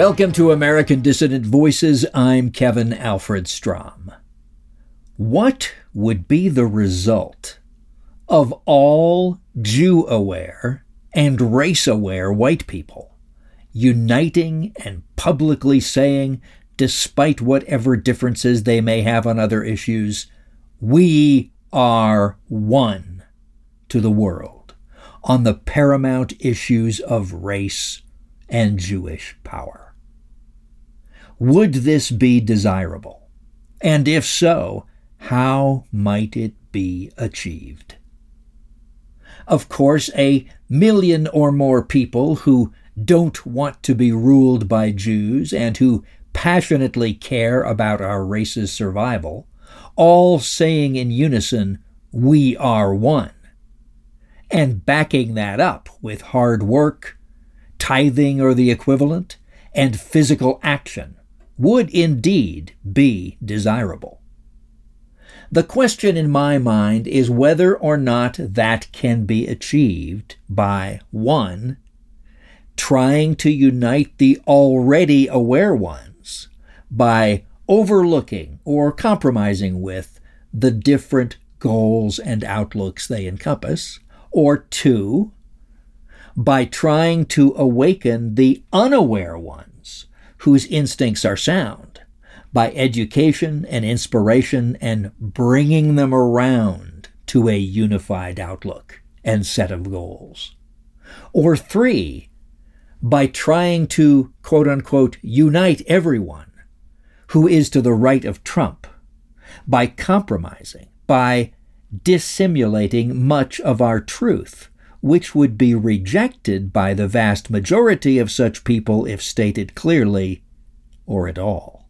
Welcome to American Dissident Voices. I'm Kevin Alfred Strom. What would be the result of all Jew aware and race aware white people uniting and publicly saying, despite whatever differences they may have on other issues, we are one to the world on the paramount issues of race and Jewish power. Would this be desirable? And if so, how might it be achieved? Of course, a million or more people who don't want to be ruled by Jews and who passionately care about our race's survival, all saying in unison, We are one, and backing that up with hard work, tithing or the equivalent, and physical action would indeed be desirable. The question in my mind is whether or not that can be achieved by one, trying to unite the already aware ones by overlooking or compromising with the different goals and outlooks they encompass, or two, by trying to awaken the unaware ones whose instincts are sound by education and inspiration and bringing them around to a unified outlook and set of goals. Or three, by trying to quote unquote unite everyone who is to the right of Trump, by compromising, by dissimulating much of our truth which would be rejected by the vast majority of such people if stated clearly or at all.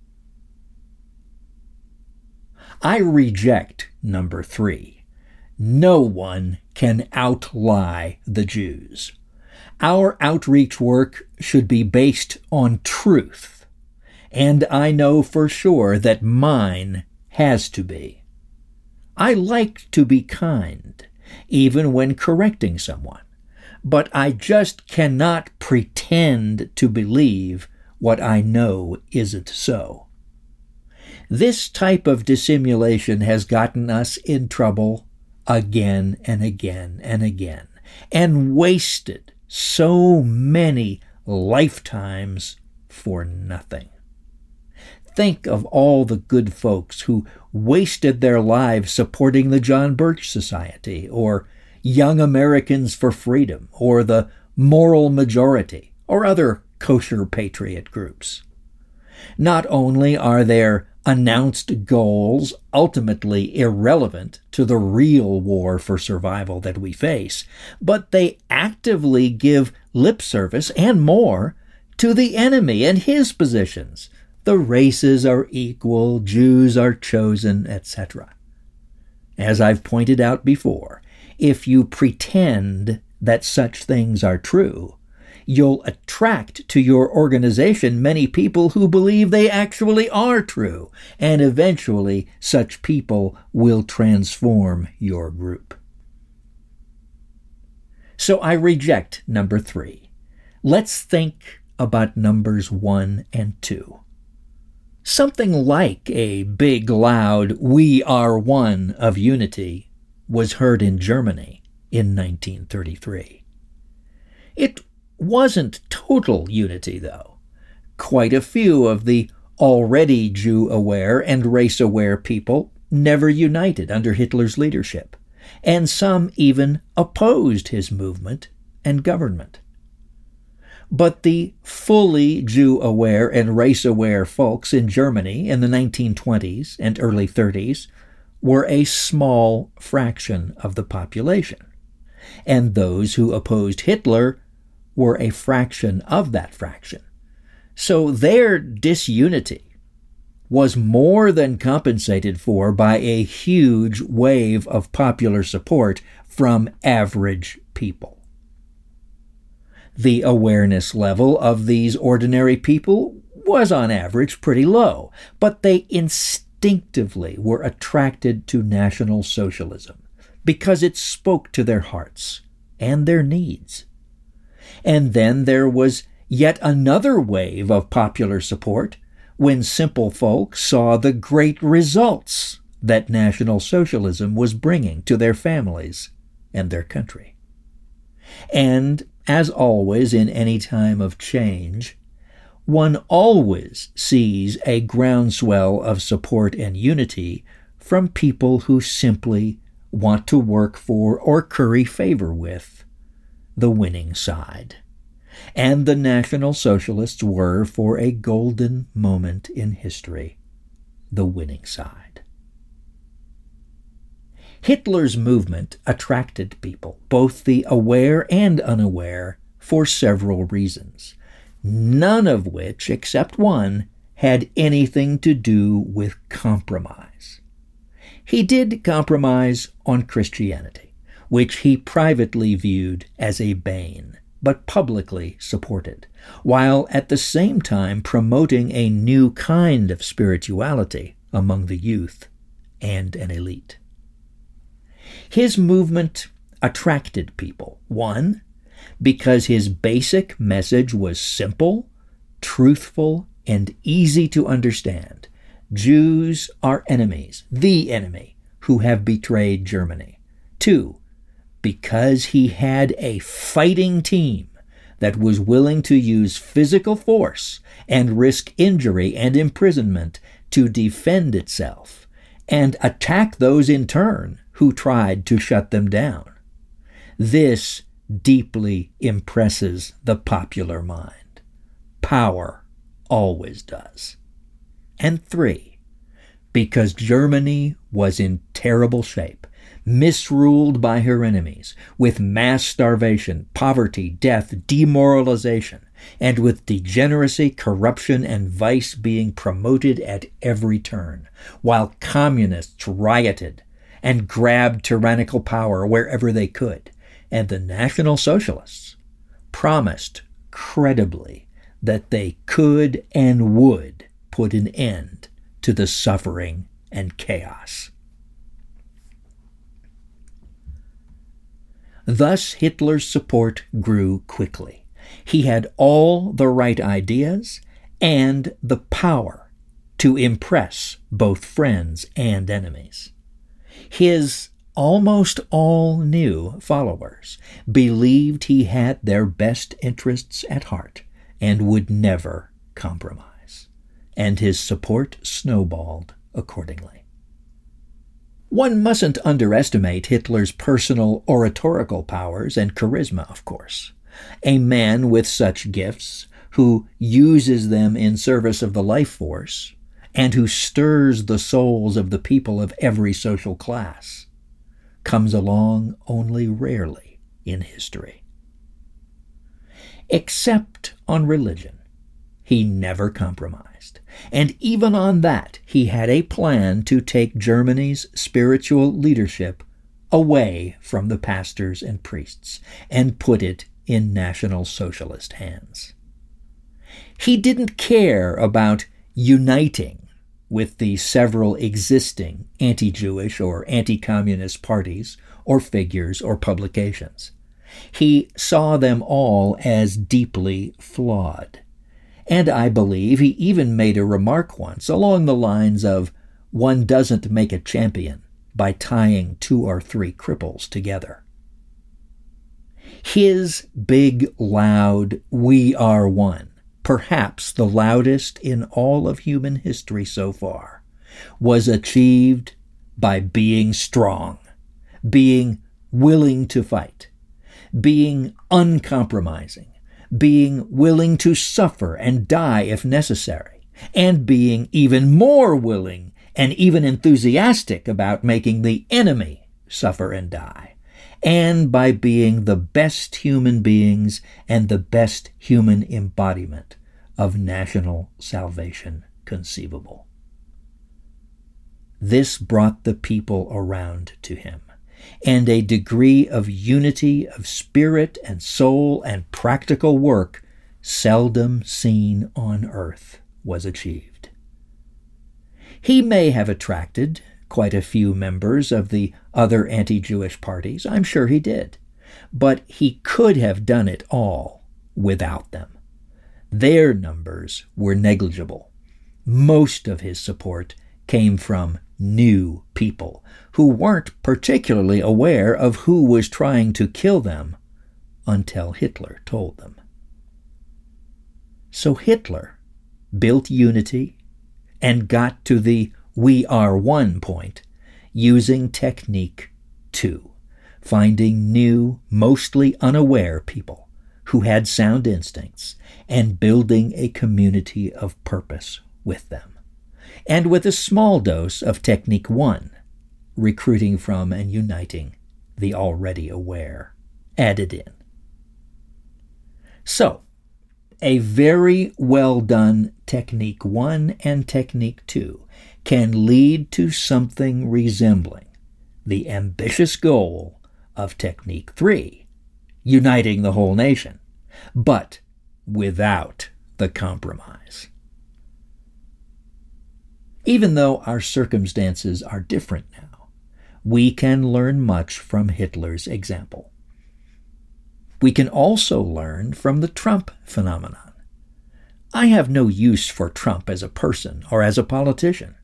I reject number three. No one can outlie the Jews. Our outreach work should be based on truth, and I know for sure that mine has to be. I like to be kind even when correcting someone. But I just cannot pretend to believe what I know isn't so. This type of dissimulation has gotten us in trouble again and again and again, and wasted so many lifetimes for nothing. Think of all the good folks who wasted their lives supporting the John Birch Society, or Young Americans for Freedom, or the Moral Majority, or other kosher patriot groups. Not only are their announced goals ultimately irrelevant to the real war for survival that we face, but they actively give lip service and more to the enemy and his positions the races are equal, Jews are chosen, etc. As I've pointed out before, if you pretend that such things are true, you'll attract to your organization many people who believe they actually are true, and eventually such people will transform your group. So I reject number three. Let's think about numbers one and two. Something like a big, loud, We Are One of unity was heard in Germany in 1933. It wasn't total unity, though. Quite a few of the already Jew aware and race aware people never united under Hitler's leadership, and some even opposed his movement and government. But the fully Jew aware and race aware folks in Germany in the 1920s and early 30s were a small fraction of the population. And those who opposed Hitler were a fraction of that fraction. So their disunity was more than compensated for by a huge wave of popular support from average people the awareness level of these ordinary people was on average pretty low, but they instinctively were attracted to National Socialism because it spoke to their hearts and their needs. And then there was yet another wave of popular support when simple folk saw the great results that National Socialism was bringing to their families and their country. And, as always in any time of change, one always sees a groundswell of support and unity from people who simply want to work for or curry favor with the winning side and the National Socialists were, for a golden moment in history, the winning side. Hitler's movement attracted people, both the aware and unaware, for several reasons, none of which, except one, had anything to do with compromise. He did compromise on Christianity, which he privately viewed as a bane but publicly supported, while at the same time promoting a new kind of spirituality among the youth and an elite. His movement attracted people. One, because his basic message was simple, truthful, and easy to understand. Jews are enemies, the enemy, who have betrayed Germany. Two, because he had a fighting team that was willing to use physical force and risk injury and imprisonment to defend itself and attack those in turn who tried to shut them down. This deeply impresses the popular mind. Power always does. And three, because Germany was in terrible shape misruled by her enemies, with mass starvation, poverty, death, demoralization, and with degeneracy, corruption, and vice being promoted at every turn, while communists rioted and grabbed tyrannical power wherever they could, and the National Socialists promised credibly that they could and would put an end to the suffering and chaos. Thus, Hitler's support grew quickly. He had all the right ideas and the power to impress both friends and enemies. His almost all new followers believed he had their best interests at heart and would never compromise, and his support snowballed accordingly. One mustn't underestimate Hitler's personal oratorical powers and charisma, of course. A man with such gifts, who uses them in service of the life force, and who stirs the souls of the people of every social class, comes along only rarely in history. Except on religion, he never compromised. And even on that, he had a plan to take Germany's spiritual leadership away from the pastors and priests and put it in National Socialist hands. He didn't care about uniting with the several existing anti Jewish or anti communist parties or figures or publications. He saw them all as deeply flawed and I believe he even made a remark once along the lines of, one doesn't make a champion by tying two or three cripples together. His big, loud, We Are One, perhaps the loudest in all of human history so far, was achieved by being strong, being willing to fight, being uncompromising, being willing to suffer and die if necessary, and being even more willing and even enthusiastic about making the enemy suffer and die, and by being the best human beings and the best human embodiment of national salvation conceivable. This brought the people around to him and a degree of unity of spirit and soul and practical work seldom seen on earth was achieved. He may have attracted quite a few members of the other anti Jewish parties, I'm sure he did, but he could have done it all without them. Their numbers were negligible. Most of his support came from new people who weren't particularly aware of who was trying to kill them until Hitler told them. So Hitler built unity and got to the we are one point using technique two, finding new, mostly unaware people who had sound instincts and building a community of purpose with them. And with a small dose of technique one, recruiting from and uniting the already aware added in. So, a very well done Technique 1 and Technique 2 can lead to something resembling the ambitious goal of Technique 3, uniting the whole nation, but without the compromise. Even though our circumstances are different now, we can learn much from Hitler's example. We can also learn from the Trump phenomenon. I have no use for Trump as a person or as a politician.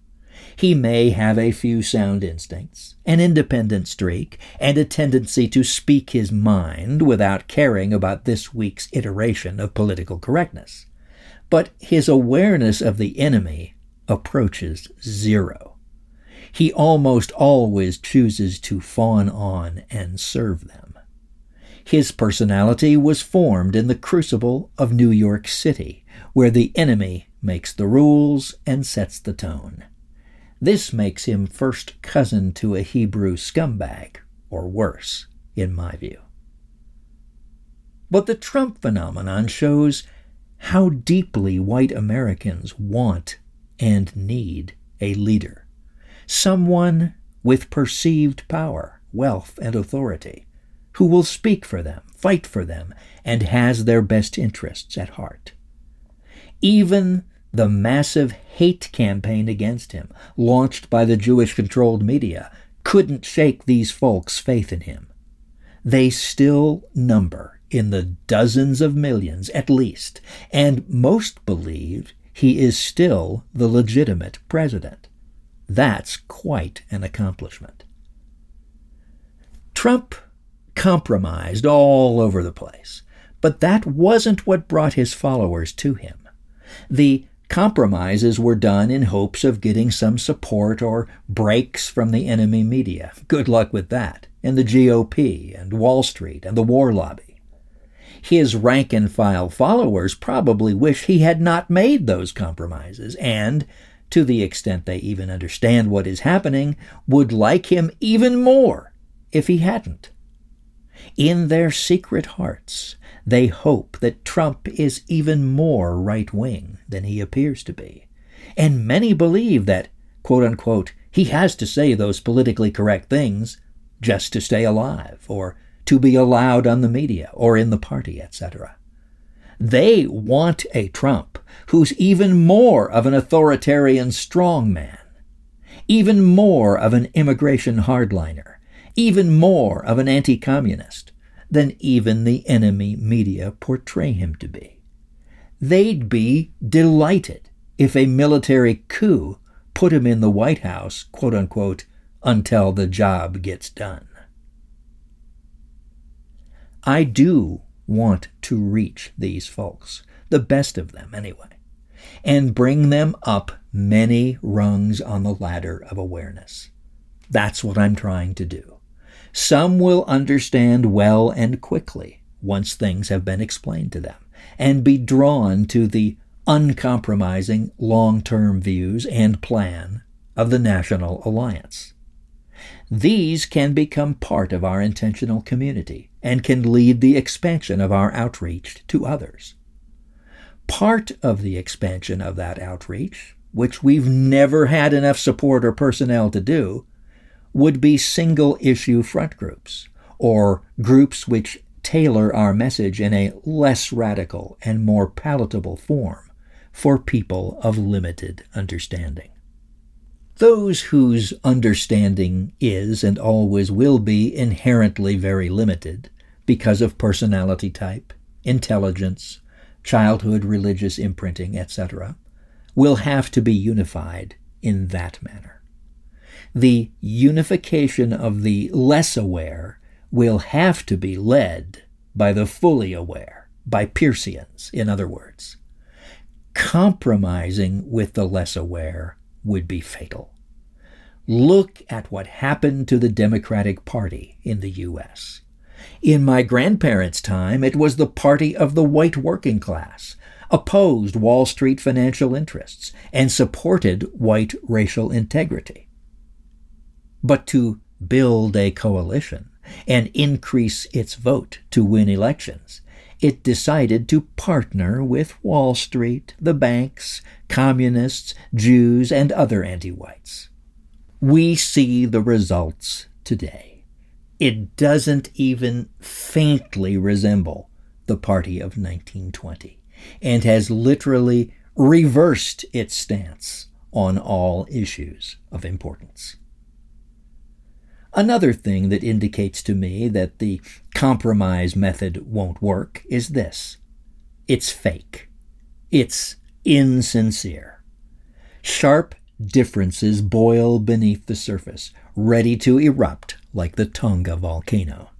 He may have a few sound instincts, an independent streak, and a tendency to speak his mind without caring about this week's iteration of political correctness. But his awareness of the enemy approaches zero. He almost always chooses to fawn on and serve them. His personality was formed in the crucible of New York City, where the enemy makes the rules and sets the tone. This makes him first cousin to a Hebrew scumbag, or worse, in my view. But the Trump phenomenon shows how deeply white Americans want and need a leader, someone with perceived power, wealth, and authority who will speak for them, fight for them, and has their best interests at heart. Even the massive hate campaign against him, launched by the Jewish controlled media, couldn't shake these folks' faith in him. They still number in the dozens of millions at least, and most believe he is still the legitimate president. That's quite an accomplishment. Trump compromised all over the place. But that wasn't what brought his followers to him. The compromises were done in hopes of getting some support or breaks from the enemy media. Good luck with that, and the GOP, and Wall Street, and the war lobby. His rank and file followers probably wish he had not made those compromises, and, to the extent they even understand what is happening, would like him even more if he hadn't. In their secret hearts, they hope that Trump is even more right wing than he appears to be. And many believe that, quote unquote, he has to say those politically correct things just to stay alive, or to be allowed on the media, or in the party, etc. They want a Trump who's even more of an authoritarian strongman, even more of an immigration hardliner, even more of an anti communist than even the enemy media portray him to be. They'd be delighted if a military coup put him in the White House, quote unquote, until the job gets done. I do want to reach these folks, the best of them anyway, and bring them up many rungs on the ladder of awareness. That's what I'm trying to do. Some will understand well and quickly once things have been explained to them and be drawn to the uncompromising long term views and plan of the National Alliance. These can become part of our intentional community and can lead the expansion of our outreach to others. Part of the expansion of that outreach, which we've never had enough support or personnel to do, would be single issue front groups, or groups which tailor our message in a less radical and more palatable form for people of limited understanding. Those whose understanding is and always will be inherently very limited because of personality type, intelligence, childhood religious imprinting, etc., will have to be unified in that manner. The unification of the less aware will have to be led by the fully aware, by Pierceans, in other words. Compromising with the less aware would be fatal. Look at what happened to the Democratic Party in the U.S. In my grandparents' time, it was the party of the white working class, opposed Wall Street financial interests, and supported white racial integrity. But to build a coalition and increase its vote to win elections, it decided to partner with Wall Street, the banks, communists, Jews, and other anti whites. We see the results today. It doesn't even faintly resemble the party of 1920 and has literally reversed its stance on all issues of importance. Another thing that indicates to me that the compromise method won't work is this it's fake, it's insincere. Sharp differences boil beneath the surface, ready to erupt like the Tonga volcano.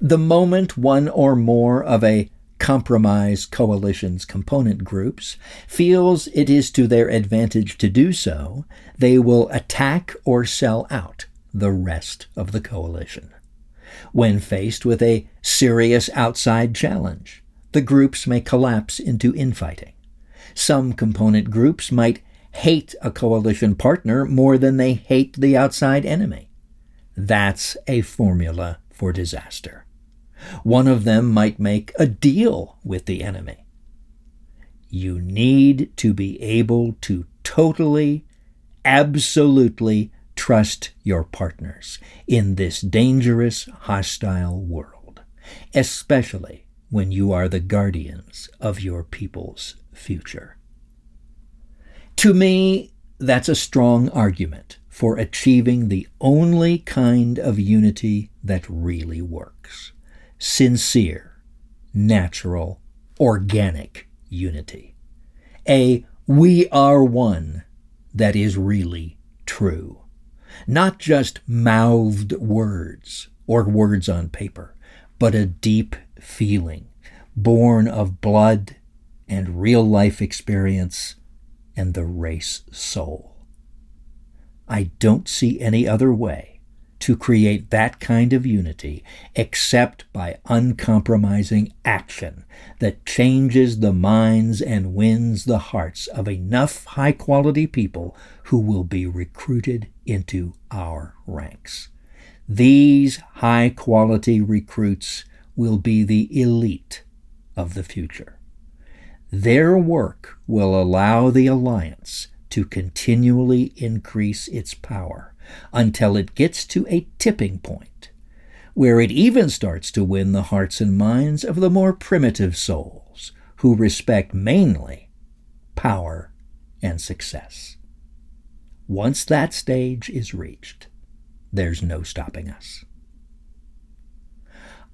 The moment one or more of a compromise coalition's component groups feels it is to their advantage to do so, they will attack or sell out the rest of the coalition. When faced with a serious outside challenge, the groups may collapse into infighting. Some component groups might hate a coalition partner more than they hate the outside enemy. That's a formula for disaster. One of them might make a deal with the enemy. You need to be able to totally, absolutely trust your partners in this dangerous, hostile world, especially when you are the guardians of your people's future. To me, that's a strong argument for achieving the only kind of unity that really works sincere, natural, organic unity. A we are one that is really true not just mouthed words or words on paper, but a deep feeling born of blood and real life experience and the race soul. I don't see any other way to create that kind of unity except by uncompromising action that changes the minds and wins the hearts of enough high quality people who will be recruited into our ranks. These high quality recruits will be the elite of the future. Their work will allow the alliance to continually increase its power until it gets to a tipping point, where it even starts to win the hearts and minds of the more primitive souls who respect mainly power and success. Once that stage is reached, there's no stopping us.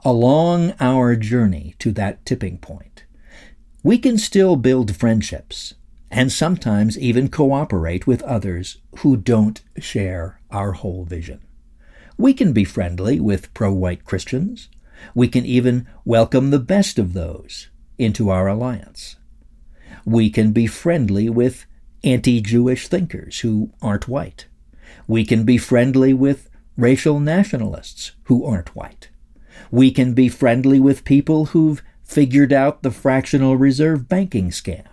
Along our journey to that tipping point, we can still build friendships and sometimes even cooperate with others who don't share our whole vision. We can be friendly with pro white Christians. We can even welcome the best of those into our alliance. We can be friendly with anti Jewish thinkers who aren't white. We can be friendly with racial nationalists who aren't white. We can be friendly with people who've figured out the fractional reserve banking scam.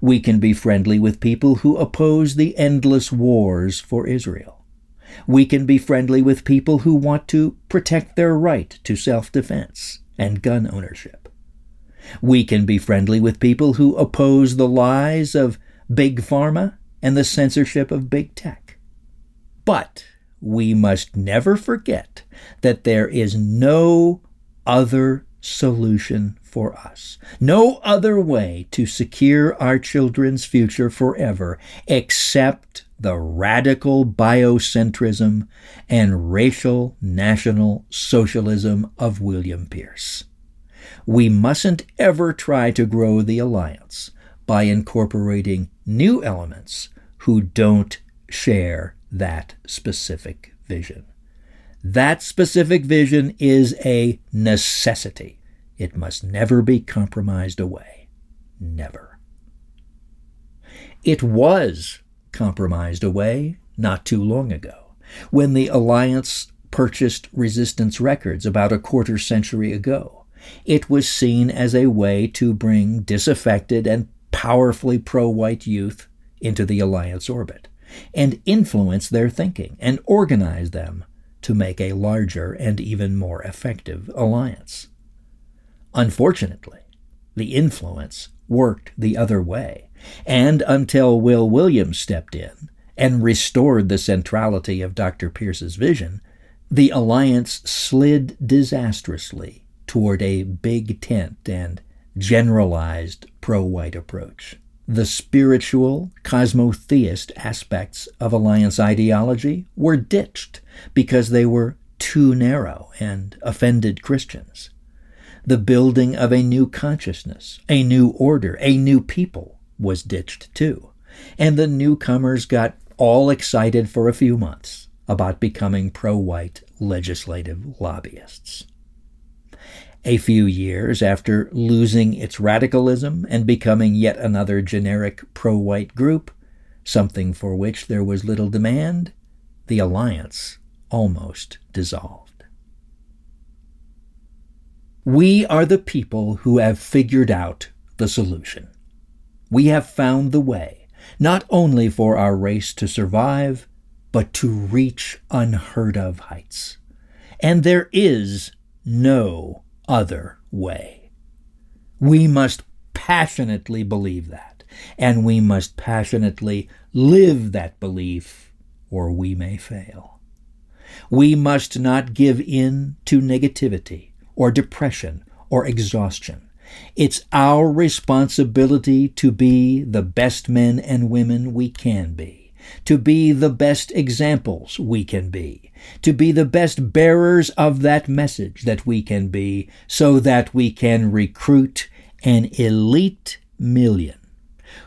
We can be friendly with people who oppose the endless wars for Israel. We can be friendly with people who want to protect their right to self defense and gun ownership. We can be friendly with people who oppose the lies of big pharma and the censorship of big tech. But we must never forget that there is no other solution for us. No other way to secure our children's future forever except the radical biocentrism and racial national socialism of William Pierce. We mustn't ever try to grow the alliance by incorporating new elements who don't share that specific vision. That specific vision is a necessity. It must never be compromised away. Never. It was compromised away not too long ago when the Alliance purchased Resistance Records about a quarter century ago. It was seen as a way to bring disaffected and powerfully pro white youth into the Alliance orbit and influence their thinking and organize them to make a larger and even more effective alliance. Unfortunately, the influence worked the other way, and until Will Williams stepped in and restored the centrality of Dr. Pierce's vision, the alliance slid disastrously toward a big tent and generalized pro white approach the spiritual, cosmotheist aspects of Alliance ideology were ditched because they were too narrow and offended Christians. The building of a new consciousness, a new order, a new people was ditched too. And the newcomers got all excited for a few months about becoming pro white legislative lobbyists a few years after losing its radicalism and becoming yet another generic pro white group, something for which there was little demand, the alliance almost dissolved. We are the people who have figured out the solution. We have found the way, not only for our race to survive, but to reach unheard of heights. And there is no other way. We must passionately believe that, and we must passionately live that belief, or we may fail. We must not give in to negativity or depression or exhaustion. It's our responsibility to be the best men and women we can be to be the best examples we can be, to be the best bearers of that message that we can be, so that we can recruit an elite million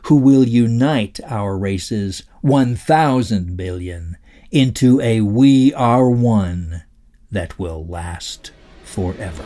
who will unite our race's 1,000 billion into a We Are One that will last forever.